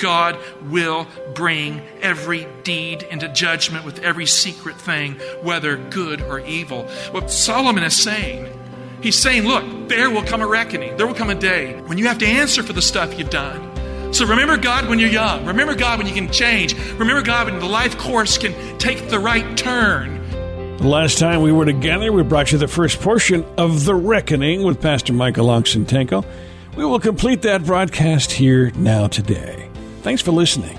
God will bring every deed into judgment with every secret thing, whether good or evil. What Solomon is saying, he's saying, look, there will come a reckoning. There will come a day when you have to answer for the stuff you've done. So remember God when you're young. Remember God when you can change. Remember God when the life course can take the right turn. The last time we were together, we brought you the first portion of The Reckoning with Pastor Michael Oxentenko. We will complete that broadcast here now today. Thanks for listening.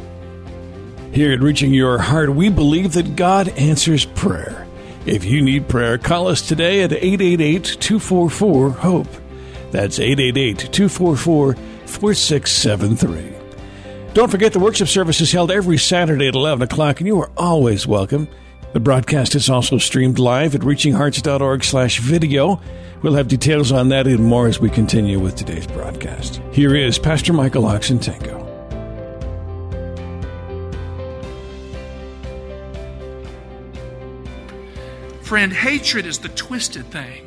Here at Reaching Your Heart, we believe that God answers prayer. If you need prayer, call us today at 888 244 HOPE. That's 888 244 4673. Don't forget the worship service is held every Saturday at 11 o'clock, and you are always welcome. The broadcast is also streamed live at reachinghearts.org slash video. We'll have details on that and more as we continue with today's broadcast. Here is Pastor Michael Oxentenko. Friend, hatred is the twisted thing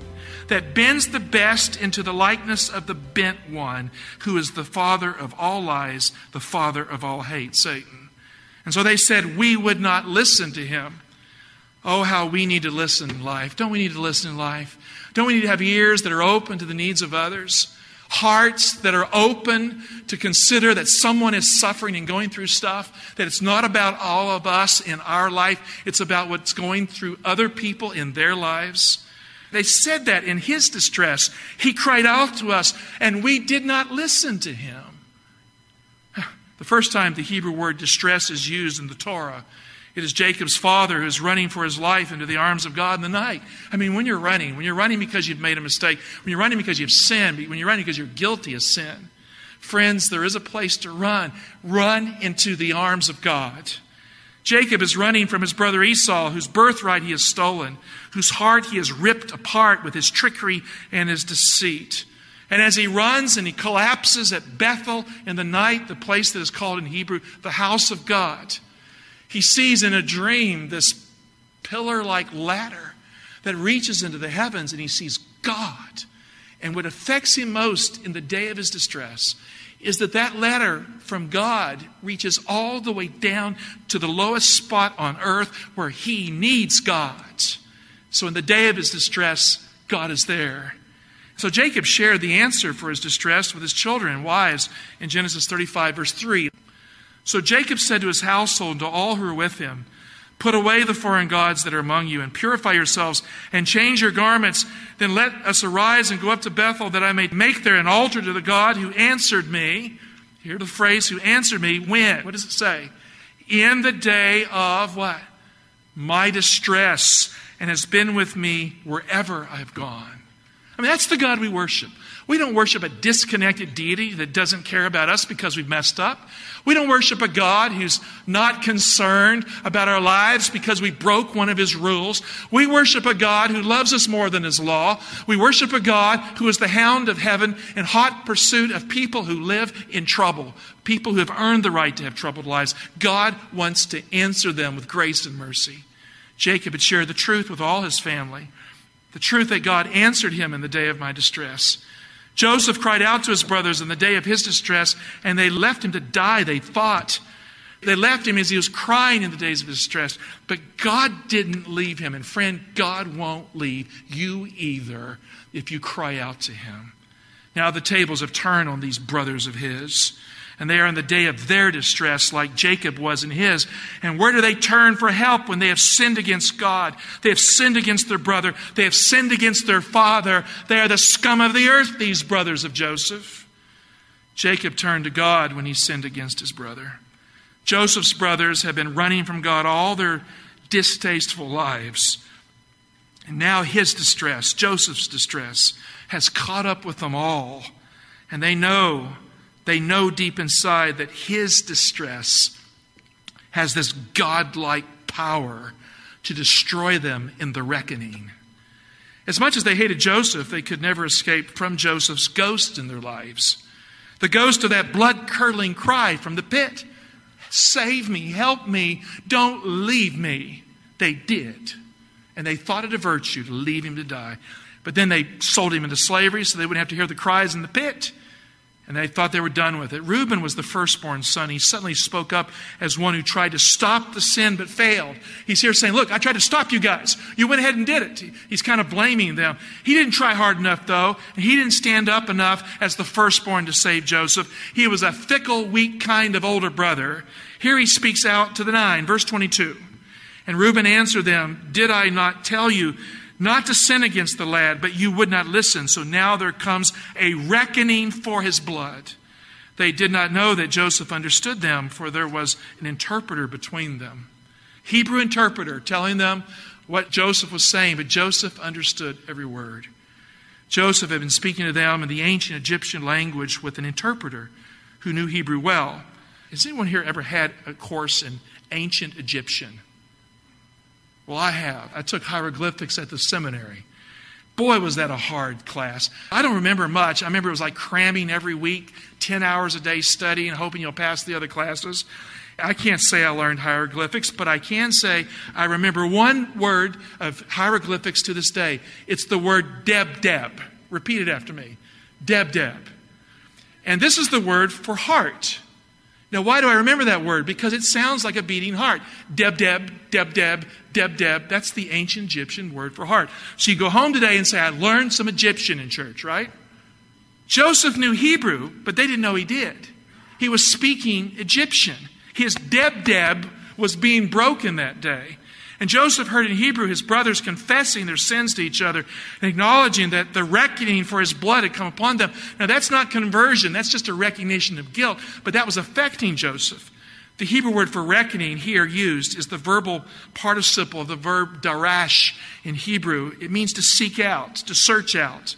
that bends the best into the likeness of the bent one, who is the father of all lies, the father of all hate, Satan. And so they said, We would not listen to him. Oh, how we need to listen in life. Don't we need to listen in life? Don't we need to have ears that are open to the needs of others? Hearts that are open to consider that someone is suffering and going through stuff, that it's not about all of us in our life, it's about what's going through other people in their lives. They said that in his distress. He cried out to us, and we did not listen to him. The first time the Hebrew word distress is used in the Torah it is Jacob's father who's running for his life into the arms of God in the night. I mean, when you're running, when you're running because you've made a mistake, when you're running because you've sinned, when you're running because you're guilty of sin, friends, there is a place to run. Run into the arms of God. Jacob is running from his brother Esau, whose birthright he has stolen, whose heart he has ripped apart with his trickery and his deceit. And as he runs and he collapses at Bethel in the night, the place that is called in Hebrew the house of God, he sees in a dream this pillar like ladder that reaches into the heavens, and he sees God. And what affects him most in the day of his distress is that that ladder from God reaches all the way down to the lowest spot on earth where he needs God. So in the day of his distress, God is there. So Jacob shared the answer for his distress with his children and wives in Genesis 35, verse 3. So Jacob said to his household and to all who were with him, Put away the foreign gods that are among you, and purify yourselves, and change your garments. Then let us arise and go up to Bethel, that I may make there an altar to the God who answered me. Hear the phrase, who answered me when? What does it say? In the day of what? My distress, and has been with me wherever I've gone. I mean, that's the God we worship. We don't worship a disconnected deity that doesn't care about us because we've messed up. We don't worship a God who's not concerned about our lives because we broke one of his rules. We worship a God who loves us more than his law. We worship a God who is the hound of heaven in hot pursuit of people who live in trouble, people who have earned the right to have troubled lives. God wants to answer them with grace and mercy. Jacob had shared the truth with all his family, the truth that God answered him in the day of my distress. Joseph cried out to his brothers in the day of his distress, and they left him to die, they fought. They left him as he was crying in the days of his distress. But God didn't leave him. And friend, God won't leave you either if you cry out to him. Now the tables have turned on these brothers of his and they are in the day of their distress, like Jacob was in his. And where do they turn for help when they have sinned against God? They have sinned against their brother. They have sinned against their father. They are the scum of the earth, these brothers of Joseph. Jacob turned to God when he sinned against his brother. Joseph's brothers have been running from God all their distasteful lives. And now his distress, Joseph's distress, has caught up with them all. And they know they know deep inside that his distress has this godlike power to destroy them in the reckoning. As much as they hated Joseph, they could never escape from Joseph's ghost in their lives. The ghost of that blood curdling cry from the pit Save me, help me, don't leave me. They did. And they thought it a virtue to leave him to die. But then they sold him into slavery so they wouldn't have to hear the cries in the pit. And they thought they were done with it. Reuben was the firstborn son. He suddenly spoke up as one who tried to stop the sin but failed. He's here saying, Look, I tried to stop you guys. You went ahead and did it. He's kind of blaming them. He didn't try hard enough, though, he didn't stand up enough as the firstborn to save Joseph. He was a fickle, weak kind of older brother. Here he speaks out to the nine, verse 22. And Reuben answered them, Did I not tell you? Not to sin against the lad, but you would not listen. So now there comes a reckoning for his blood. They did not know that Joseph understood them, for there was an interpreter between them. Hebrew interpreter telling them what Joseph was saying, but Joseph understood every word. Joseph had been speaking to them in the ancient Egyptian language with an interpreter who knew Hebrew well. Has anyone here ever had a course in ancient Egyptian? Well, I have. I took hieroglyphics at the seminary. Boy, was that a hard class. I don't remember much. I remember it was like cramming every week, 10 hours a day studying, hoping you'll pass the other classes. I can't say I learned hieroglyphics, but I can say I remember one word of hieroglyphics to this day. It's the word Deb Deb. Repeat it after me Deb Deb. And this is the word for heart. Now, why do I remember that word? Because it sounds like a beating heart. Deb, deb, deb, deb, deb, deb. That's the ancient Egyptian word for heart. So you go home today and say, I learned some Egyptian in church, right? Joseph knew Hebrew, but they didn't know he did. He was speaking Egyptian. His deb, deb was being broken that day. And Joseph heard in Hebrew his brothers confessing their sins to each other and acknowledging that the reckoning for his blood had come upon them. Now, that's not conversion, that's just a recognition of guilt, but that was affecting Joseph. The Hebrew word for reckoning here used is the verbal participle of the verb darash in Hebrew. It means to seek out, to search out.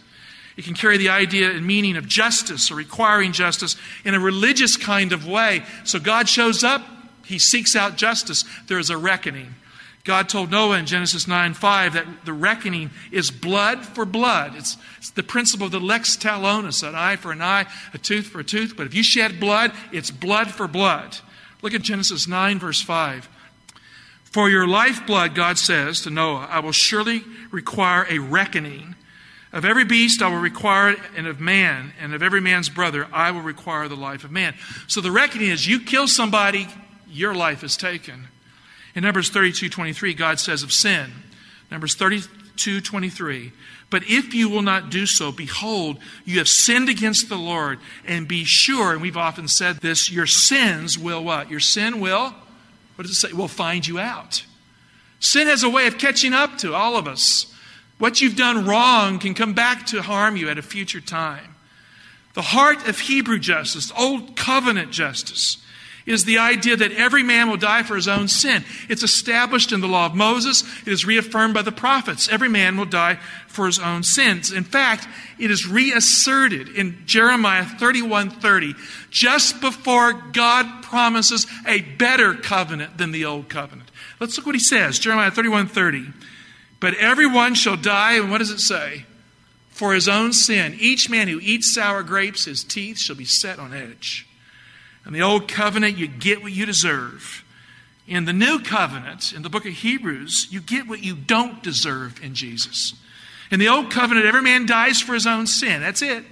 It can carry the idea and meaning of justice or requiring justice in a religious kind of way. So God shows up, he seeks out justice. There is a reckoning. God told Noah in Genesis 9 5 that the reckoning is blood for blood. It's, it's, the principle of the lex talionis, an eye for an eye, a tooth for a tooth. But if you shed blood, it's blood for blood. Look at Genesis 9, verse 5. For your lifeblood, God says to Noah, I will surely require a reckoning. Of every beast I will require it, and of man, and of every man's brother I will require the life of man. So the reckoning is you kill somebody, your life is taken. In Numbers 32 23, God says of sin, Numbers 32 23, but if you will not do so, behold, you have sinned against the Lord, and be sure, and we've often said this, your sins will what? Your sin will, what does it say? Will find you out. Sin has a way of catching up to all of us. What you've done wrong can come back to harm you at a future time. The heart of Hebrew justice, Old Covenant justice, is the idea that every man will die for his own sin. It's established in the law of Moses. It is reaffirmed by the prophets. Every man will die for his own sins. In fact, it is reasserted in Jeremiah 31:30 just before God promises a better covenant than the old covenant. Let's look what he says. Jeremiah 31:30. But everyone shall die, and what does it say? For his own sin. Each man who eats sour grapes, his teeth shall be set on edge. In the Old Covenant, you get what you deserve. In the New Covenant, in the book of Hebrews, you get what you don't deserve in Jesus. In the Old Covenant, every man dies for his own sin. That's it.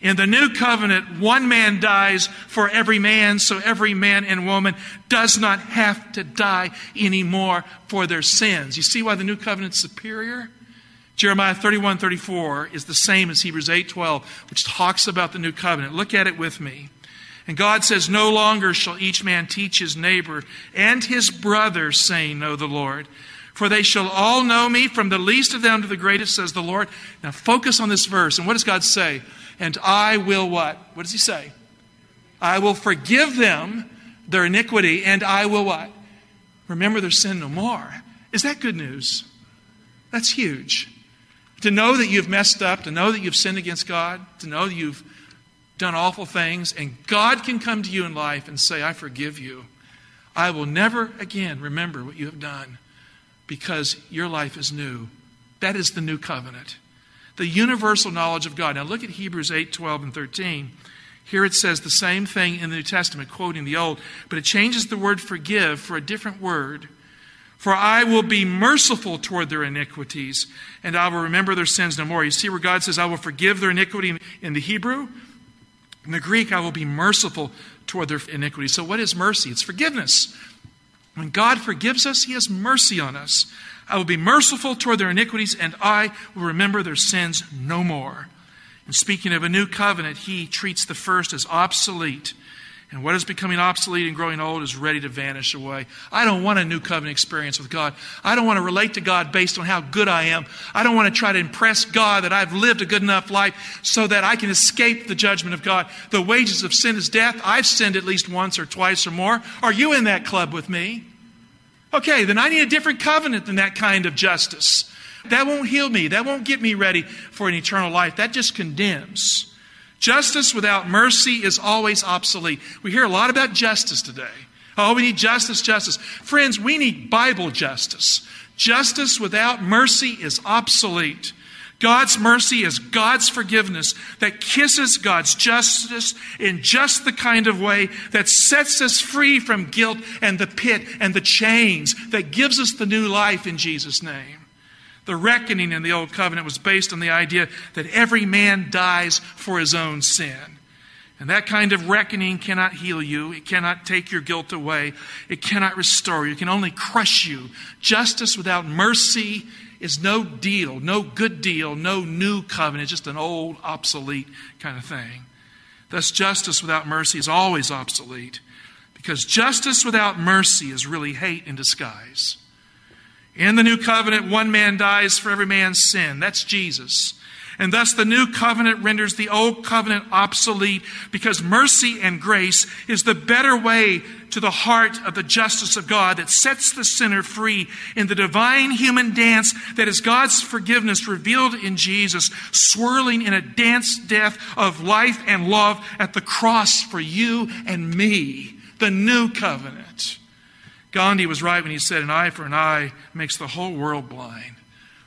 In the New Covenant, one man dies for every man, so every man and woman does not have to die anymore for their sins. You see why the New Covenant is superior? Jeremiah 31 34 is the same as Hebrews 8 12, which talks about the New Covenant. Look at it with me. And God says, No longer shall each man teach his neighbor and his brother, saying, Know the Lord. For they shall all know me, from the least of them to the greatest, says the Lord. Now focus on this verse. And what does God say? And I will what? What does he say? I will forgive them their iniquity, and I will what? Remember their sin no more. Is that good news? That's huge. To know that you've messed up, to know that you've sinned against God, to know that you've done awful things, and God can come to you in life and say, I forgive you. I will never again remember what you have done because your life is new. That is the new covenant. The universal knowledge of God. Now look at Hebrews 8, 12, and 13. Here it says the same thing in the New Testament, quoting the Old, but it changes the word forgive for a different word. For I will be merciful toward their iniquities, and I will remember their sins no more. You see where God says, I will forgive their iniquity in the Hebrew? In the Greek, I will be merciful toward their iniquities. So, what is mercy? It's forgiveness. When God forgives us, He has mercy on us. I will be merciful toward their iniquities, and I will remember their sins no more. And speaking of a new covenant, He treats the first as obsolete and what is becoming obsolete and growing old is ready to vanish away. I don't want a new covenant experience with God. I don't want to relate to God based on how good I am. I don't want to try to impress God that I've lived a good enough life so that I can escape the judgment of God. The wages of sin is death. I've sinned at least once or twice or more. Are you in that club with me? Okay, then I need a different covenant than that kind of justice. That won't heal me. That won't get me ready for an eternal life. That just condemns. Justice without mercy is always obsolete. We hear a lot about justice today. Oh, we need justice, justice. Friends, we need Bible justice. Justice without mercy is obsolete. God's mercy is God's forgiveness that kisses God's justice in just the kind of way that sets us free from guilt and the pit and the chains, that gives us the new life in Jesus' name. The reckoning in the Old Covenant was based on the idea that every man dies for his own sin. And that kind of reckoning cannot heal you. It cannot take your guilt away. It cannot restore you. It can only crush you. Justice without mercy is no deal, no good deal, no new covenant, just an old, obsolete kind of thing. Thus, justice without mercy is always obsolete because justice without mercy is really hate in disguise. In the new covenant, one man dies for every man's sin. That's Jesus. And thus the new covenant renders the old covenant obsolete because mercy and grace is the better way to the heart of the justice of God that sets the sinner free in the divine human dance that is God's forgiveness revealed in Jesus, swirling in a dance death of life and love at the cross for you and me. The new covenant. Gandhi was right when he said, An eye for an eye makes the whole world blind.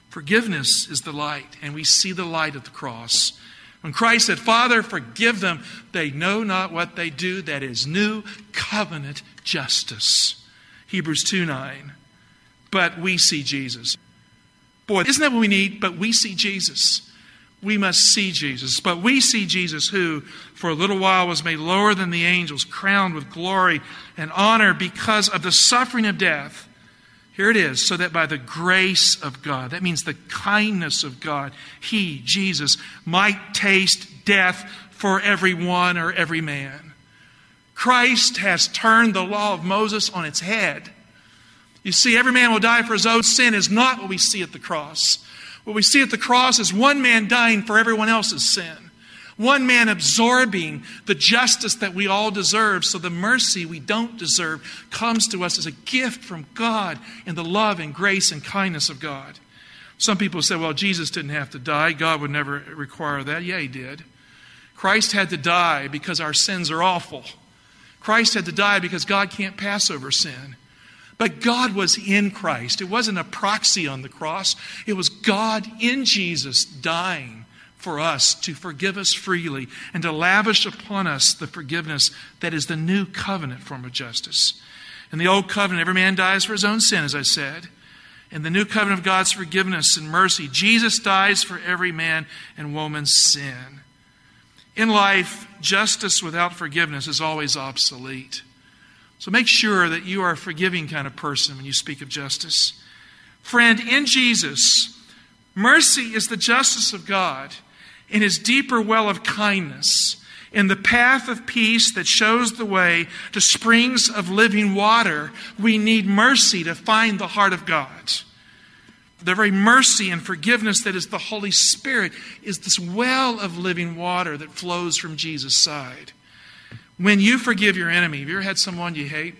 Forgiveness is the light, and we see the light of the cross. When Christ said, Father, forgive them, they know not what they do. That is new covenant justice. Hebrews 2 9. But we see Jesus. Boy, isn't that what we need? But we see Jesus we must see Jesus. But we see Jesus, who for a little while was made lower than the angels, crowned with glory and honor because of the suffering of death. Here it is, so that by the grace of God, that means the kindness of God, he, Jesus, might taste death for every one or every man. Christ has turned the law of Moses on its head. You see, every man will die for his own sin is not what we see at the cross. What we see at the cross is one man dying for everyone else's sin. One man absorbing the justice that we all deserve, so the mercy we don't deserve comes to us as a gift from God in the love and grace and kindness of God. Some people say, well, Jesus didn't have to die. God would never require that. Yeah, he did. Christ had to die because our sins are awful. Christ had to die because God can't pass over sin. But God was in Christ. It wasn't a proxy on the cross, it was God in Jesus dying for us to forgive us freely and to lavish upon us the forgiveness that is the new covenant form of justice. In the old covenant, every man dies for his own sin, as I said. In the new covenant of God's forgiveness and mercy, Jesus dies for every man and woman's sin. In life, justice without forgiveness is always obsolete. So make sure that you are a forgiving kind of person when you speak of justice. Friend, in Jesus, mercy is the justice of God in his deeper well of kindness, in the path of peace that shows the way to springs of living water. We need mercy to find the heart of God. The very mercy and forgiveness that is the Holy Spirit is this well of living water that flows from Jesus' side. When you forgive your enemy, have you ever had someone you hate?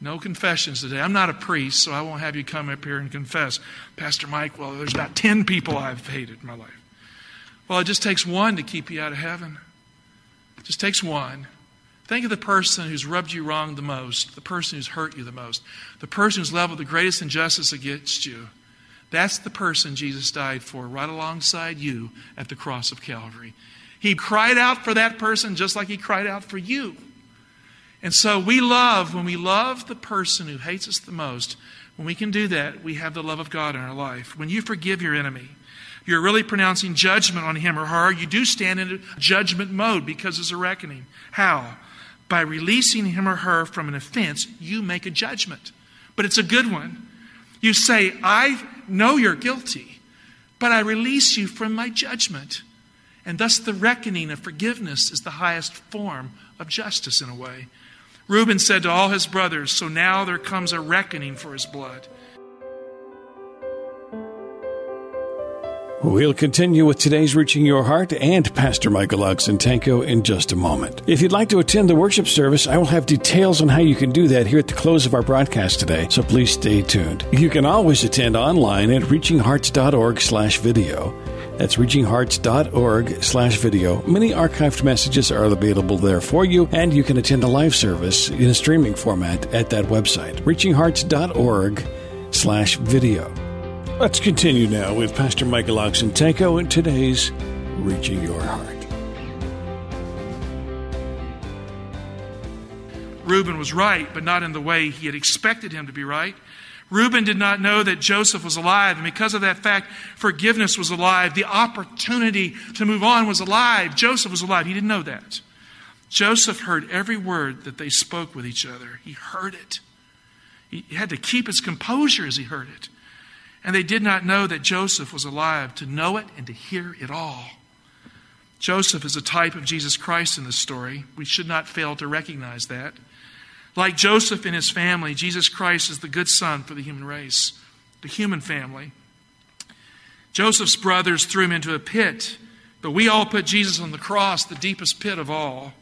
No confessions today. I'm not a priest, so I won't have you come up here and confess. Pastor Mike, well, there's about 10 people I've hated in my life. Well, it just takes one to keep you out of heaven. It just takes one. Think of the person who's rubbed you wrong the most, the person who's hurt you the most, the person who's leveled the greatest injustice against you. That's the person Jesus died for right alongside you at the cross of Calvary. He cried out for that person just like he cried out for you. And so we love, when we love the person who hates us the most, when we can do that, we have the love of God in our life. When you forgive your enemy, you're really pronouncing judgment on him or her, you do stand in judgment mode because there's a reckoning. How? By releasing him or her from an offense, you make a judgment. But it's a good one. You say, I know you're guilty, but I release you from my judgment. And thus, the reckoning of forgiveness is the highest form of justice in a way. Reuben said to all his brothers, So now there comes a reckoning for his blood. We'll continue with today's Reaching Your Heart and Pastor Michael Oxentenko in just a moment. If you'd like to attend the worship service, I will have details on how you can do that here at the close of our broadcast today, so please stay tuned. You can always attend online at reachinghearts.org slash video. That's reachinghearts.org slash video. Many archived messages are available there for you, and you can attend a live service in a streaming format at that website, reachinghearts.org slash video. Let's continue now with Pastor Michael Oxentenko in today's Reaching Your Heart. Reuben was right, but not in the way he had expected him to be right. Reuben did not know that Joseph was alive, and because of that fact, forgiveness was alive. The opportunity to move on was alive. Joseph was alive. He didn't know that. Joseph heard every word that they spoke with each other. He heard it. He had to keep his composure as he heard it. And they did not know that Joseph was alive to know it and to hear it all. Joseph is a type of Jesus Christ in this story. We should not fail to recognize that. Like Joseph and his family, Jesus Christ is the good son for the human race, the human family. Joseph's brothers threw him into a pit, but we all put Jesus on the cross, the deepest pit of all.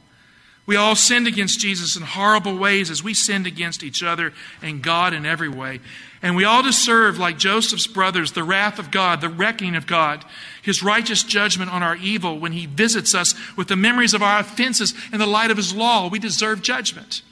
We all sinned against Jesus in horrible ways as we sinned against each other and God in every way. And we all deserve, like Joseph's brothers, the wrath of God, the reckoning of God, his righteous judgment on our evil when he visits us with the memories of our offenses in the light of his law. We deserve judgment.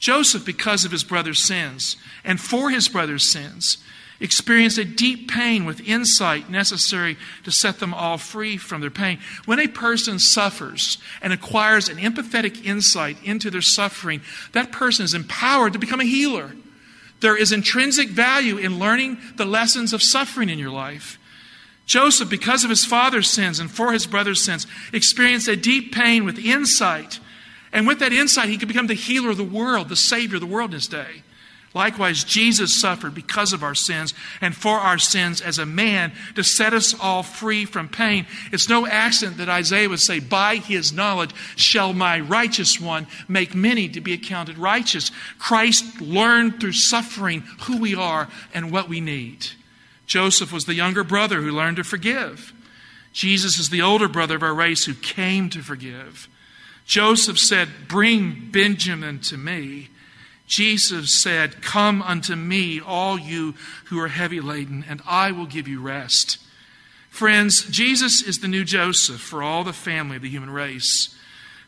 Joseph, because of his brother's sins and for his brother's sins, experienced a deep pain with insight necessary to set them all free from their pain. When a person suffers and acquires an empathetic insight into their suffering, that person is empowered to become a healer. There is intrinsic value in learning the lessons of suffering in your life. Joseph, because of his father's sins and for his brother's sins, experienced a deep pain with insight. And with that insight, he could become the healer of the world, the Savior of the world in his day. Likewise, Jesus suffered because of our sins and for our sins as a man to set us all free from pain. It's no accident that Isaiah would say, By his knowledge shall my righteous one make many to be accounted righteous. Christ learned through suffering who we are and what we need. Joseph was the younger brother who learned to forgive. Jesus is the older brother of our race who came to forgive. Joseph said, Bring Benjamin to me. Jesus said, Come unto me, all you who are heavy laden, and I will give you rest. Friends, Jesus is the new Joseph for all the family of the human race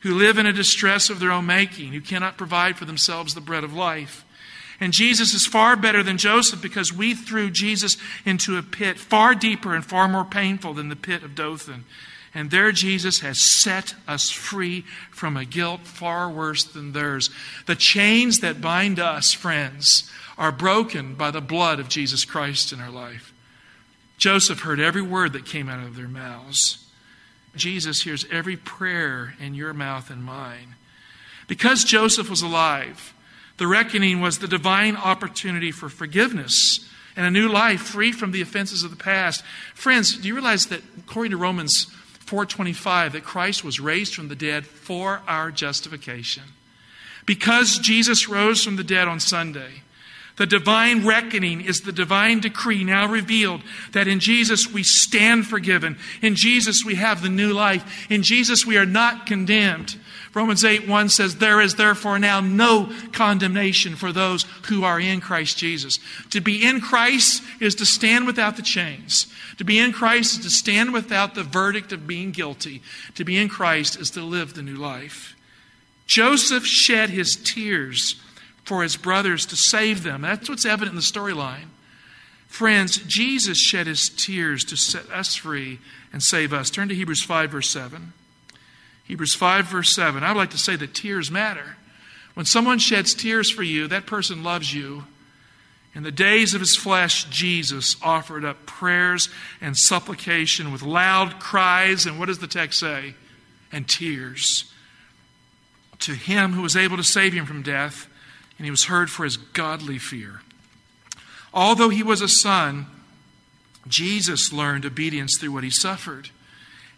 who live in a distress of their own making, who cannot provide for themselves the bread of life. And Jesus is far better than Joseph because we threw Jesus into a pit far deeper and far more painful than the pit of Dothan. And there Jesus has set us free from a guilt far worse than theirs. The chains that bind us, friends, are broken by the blood of Jesus Christ in our life. Joseph heard every word that came out of their mouths. Jesus hears every prayer in your mouth and mine. Because Joseph was alive, the reckoning was the divine opportunity for forgiveness and a new life free from the offenses of the past. Friends, do you realize that according to Romans 4:25 that Christ was raised from the dead for our justification. Because Jesus rose from the dead on Sunday, the divine reckoning is the divine decree now revealed that in Jesus we stand forgiven. In Jesus we have the new life. In Jesus we are not condemned. Romans 8 1 says, There is therefore now no condemnation for those who are in Christ Jesus. To be in Christ is to stand without the chains. To be in Christ is to stand without the verdict of being guilty. To be in Christ is to live the new life. Joseph shed his tears for his brothers to save them. That's what's evident in the storyline. Friends, Jesus shed his tears to set us free and save us. Turn to Hebrews 5, verse 7. Hebrews 5, verse 7. I would like to say that tears matter. When someone sheds tears for you, that person loves you. In the days of his flesh, Jesus offered up prayers and supplication with loud cries, and what does the text say? And tears to him who was able to save him from death, and he was heard for his godly fear. Although he was a son, Jesus learned obedience through what he suffered.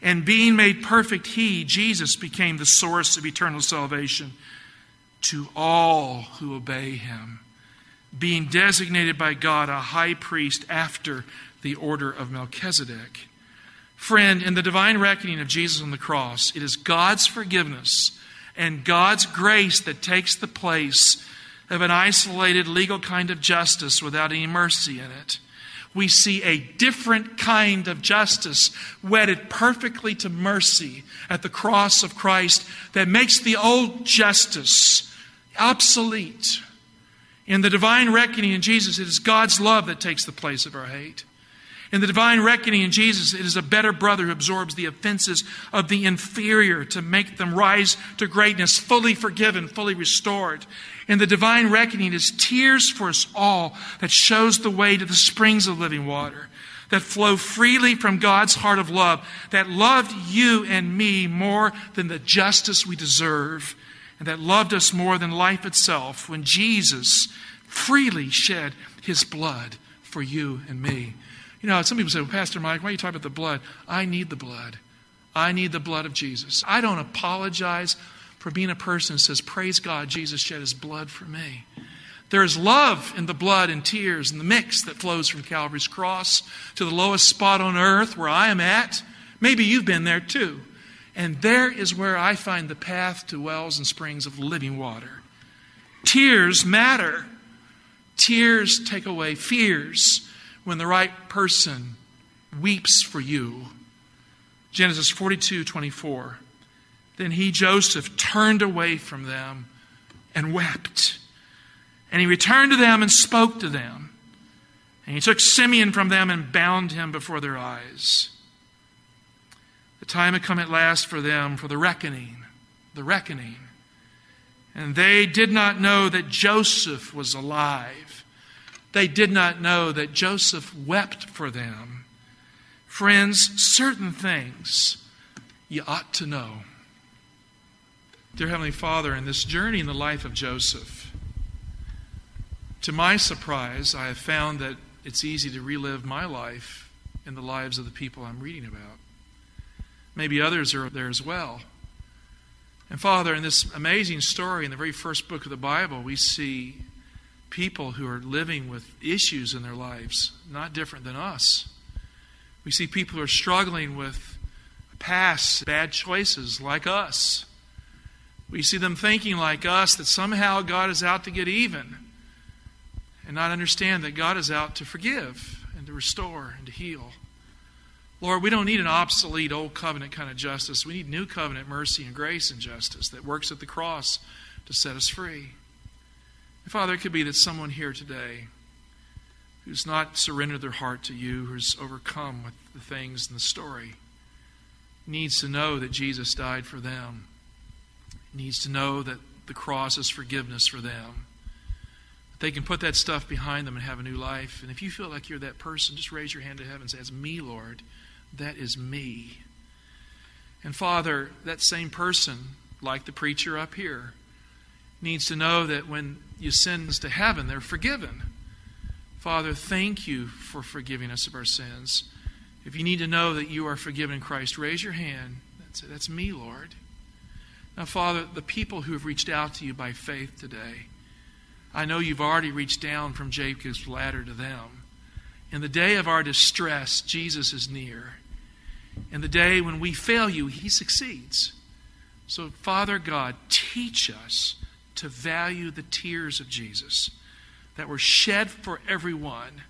And being made perfect, he, Jesus, became the source of eternal salvation to all who obey him, being designated by God a high priest after the order of Melchizedek. Friend, in the divine reckoning of Jesus on the cross, it is God's forgiveness and God's grace that takes the place of an isolated legal kind of justice without any mercy in it. We see a different kind of justice wedded perfectly to mercy at the cross of Christ that makes the old justice obsolete. In the divine reckoning in Jesus, it is God's love that takes the place of our hate. In the divine reckoning in Jesus, it is a better brother who absorbs the offenses of the inferior to make them rise to greatness, fully forgiven, fully restored. In the divine reckoning, is tears for us all that shows the way to the springs of living water that flow freely from God's heart of love, that loved you and me more than the justice we deserve, and that loved us more than life itself when Jesus freely shed his blood for you and me. You know, some people say, well, Pastor Mike, why are you talking about the blood? I need the blood. I need the blood of Jesus. I don't apologize for being a person who says, Praise God, Jesus shed his blood for me. There is love in the blood and tears and the mix that flows from Calvary's cross to the lowest spot on earth where I am at. Maybe you've been there too. And there is where I find the path to wells and springs of living water. Tears matter. Tears take away fears when the right person weeps for you. Genesis 42 24. Then he, Joseph, turned away from them and wept. And he returned to them and spoke to them. And he took Simeon from them and bound him before their eyes. The time had come at last for them for the reckoning, the reckoning. And they did not know that Joseph was alive they did not know that Joseph wept for them. Friends, certain things you ought to know. Dear Heavenly Father, in this journey in the life of Joseph, to my surprise, I have found that it's easy to relive my life in the lives of the people I'm reading about. Maybe others are there as well. And Father, in this amazing story in the very first book of the Bible, we see people who are living with issues in their lives, not different than us. We see people who are struggling with past bad choices like us. We see them thinking like us that somehow God is out to get even and not understand that God is out to forgive and to restore and to heal. Lord, we don't need an obsolete old covenant kind of justice. We need new covenant mercy and grace and justice that works at the cross to set us free. Father, it could be that someone here today who's not surrendered their heart to you, who's overcome with the things in the story, needs to know that Jesus died for them, needs to know that the cross is forgiveness for them. That they can put that stuff behind them and have a new life. And if you feel like you're that person, just raise your hand to heaven and say, That's me, Lord. That is me. And Father, that same person, like the preacher up here, needs to know that when you sins to heaven, they're forgiven. Father, thank you for forgiving us of our sins. If you need to know that you are forgiven in Christ, raise your hand. That's, it. That's me, Lord. Now, Father, the people who have reached out to you by faith today, I know you've already reached down from Jacob's ladder to them. In the day of our distress, Jesus is near. In the day when we fail you, he succeeds. So, Father God, teach us to value the tears of Jesus that were shed for everyone.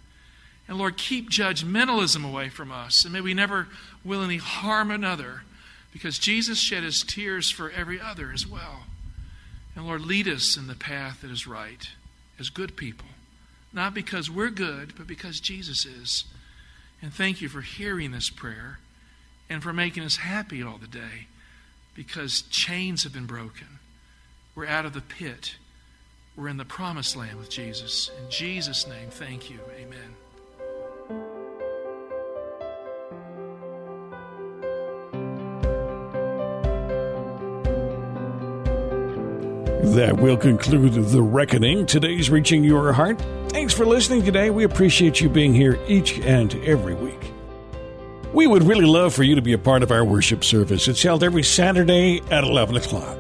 And Lord, keep judgmentalism away from us. And may we never willingly harm another because Jesus shed his tears for every other as well. And Lord, lead us in the path that is right as good people. Not because we're good, but because Jesus is. And thank you for hearing this prayer and for making us happy all the day because chains have been broken we're out of the pit. we're in the promised land with Jesus. In Jesus' name, thank you. Amen. That will conclude The Reckoning, today's Reaching Your Heart. Thanks for listening today. We appreciate you being here each and every week. We would really love for you to be a part of our worship service. It's held every Saturday at 11 o'clock.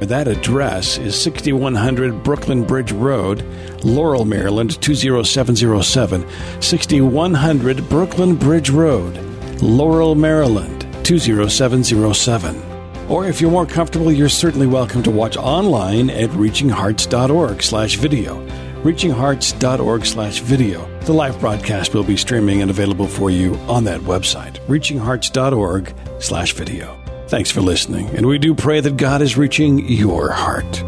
That address is 6100 Brooklyn Bridge Road, Laurel, Maryland 20707. 6100 Brooklyn Bridge Road, Laurel, Maryland 20707. Or if you're more comfortable, you're certainly welcome to watch online at reachinghearts.org slash video. reachinghearts.org slash video. The live broadcast will be streaming and available for you on that website, reachinghearts.org slash video. Thanks for listening, and we do pray that God is reaching your heart.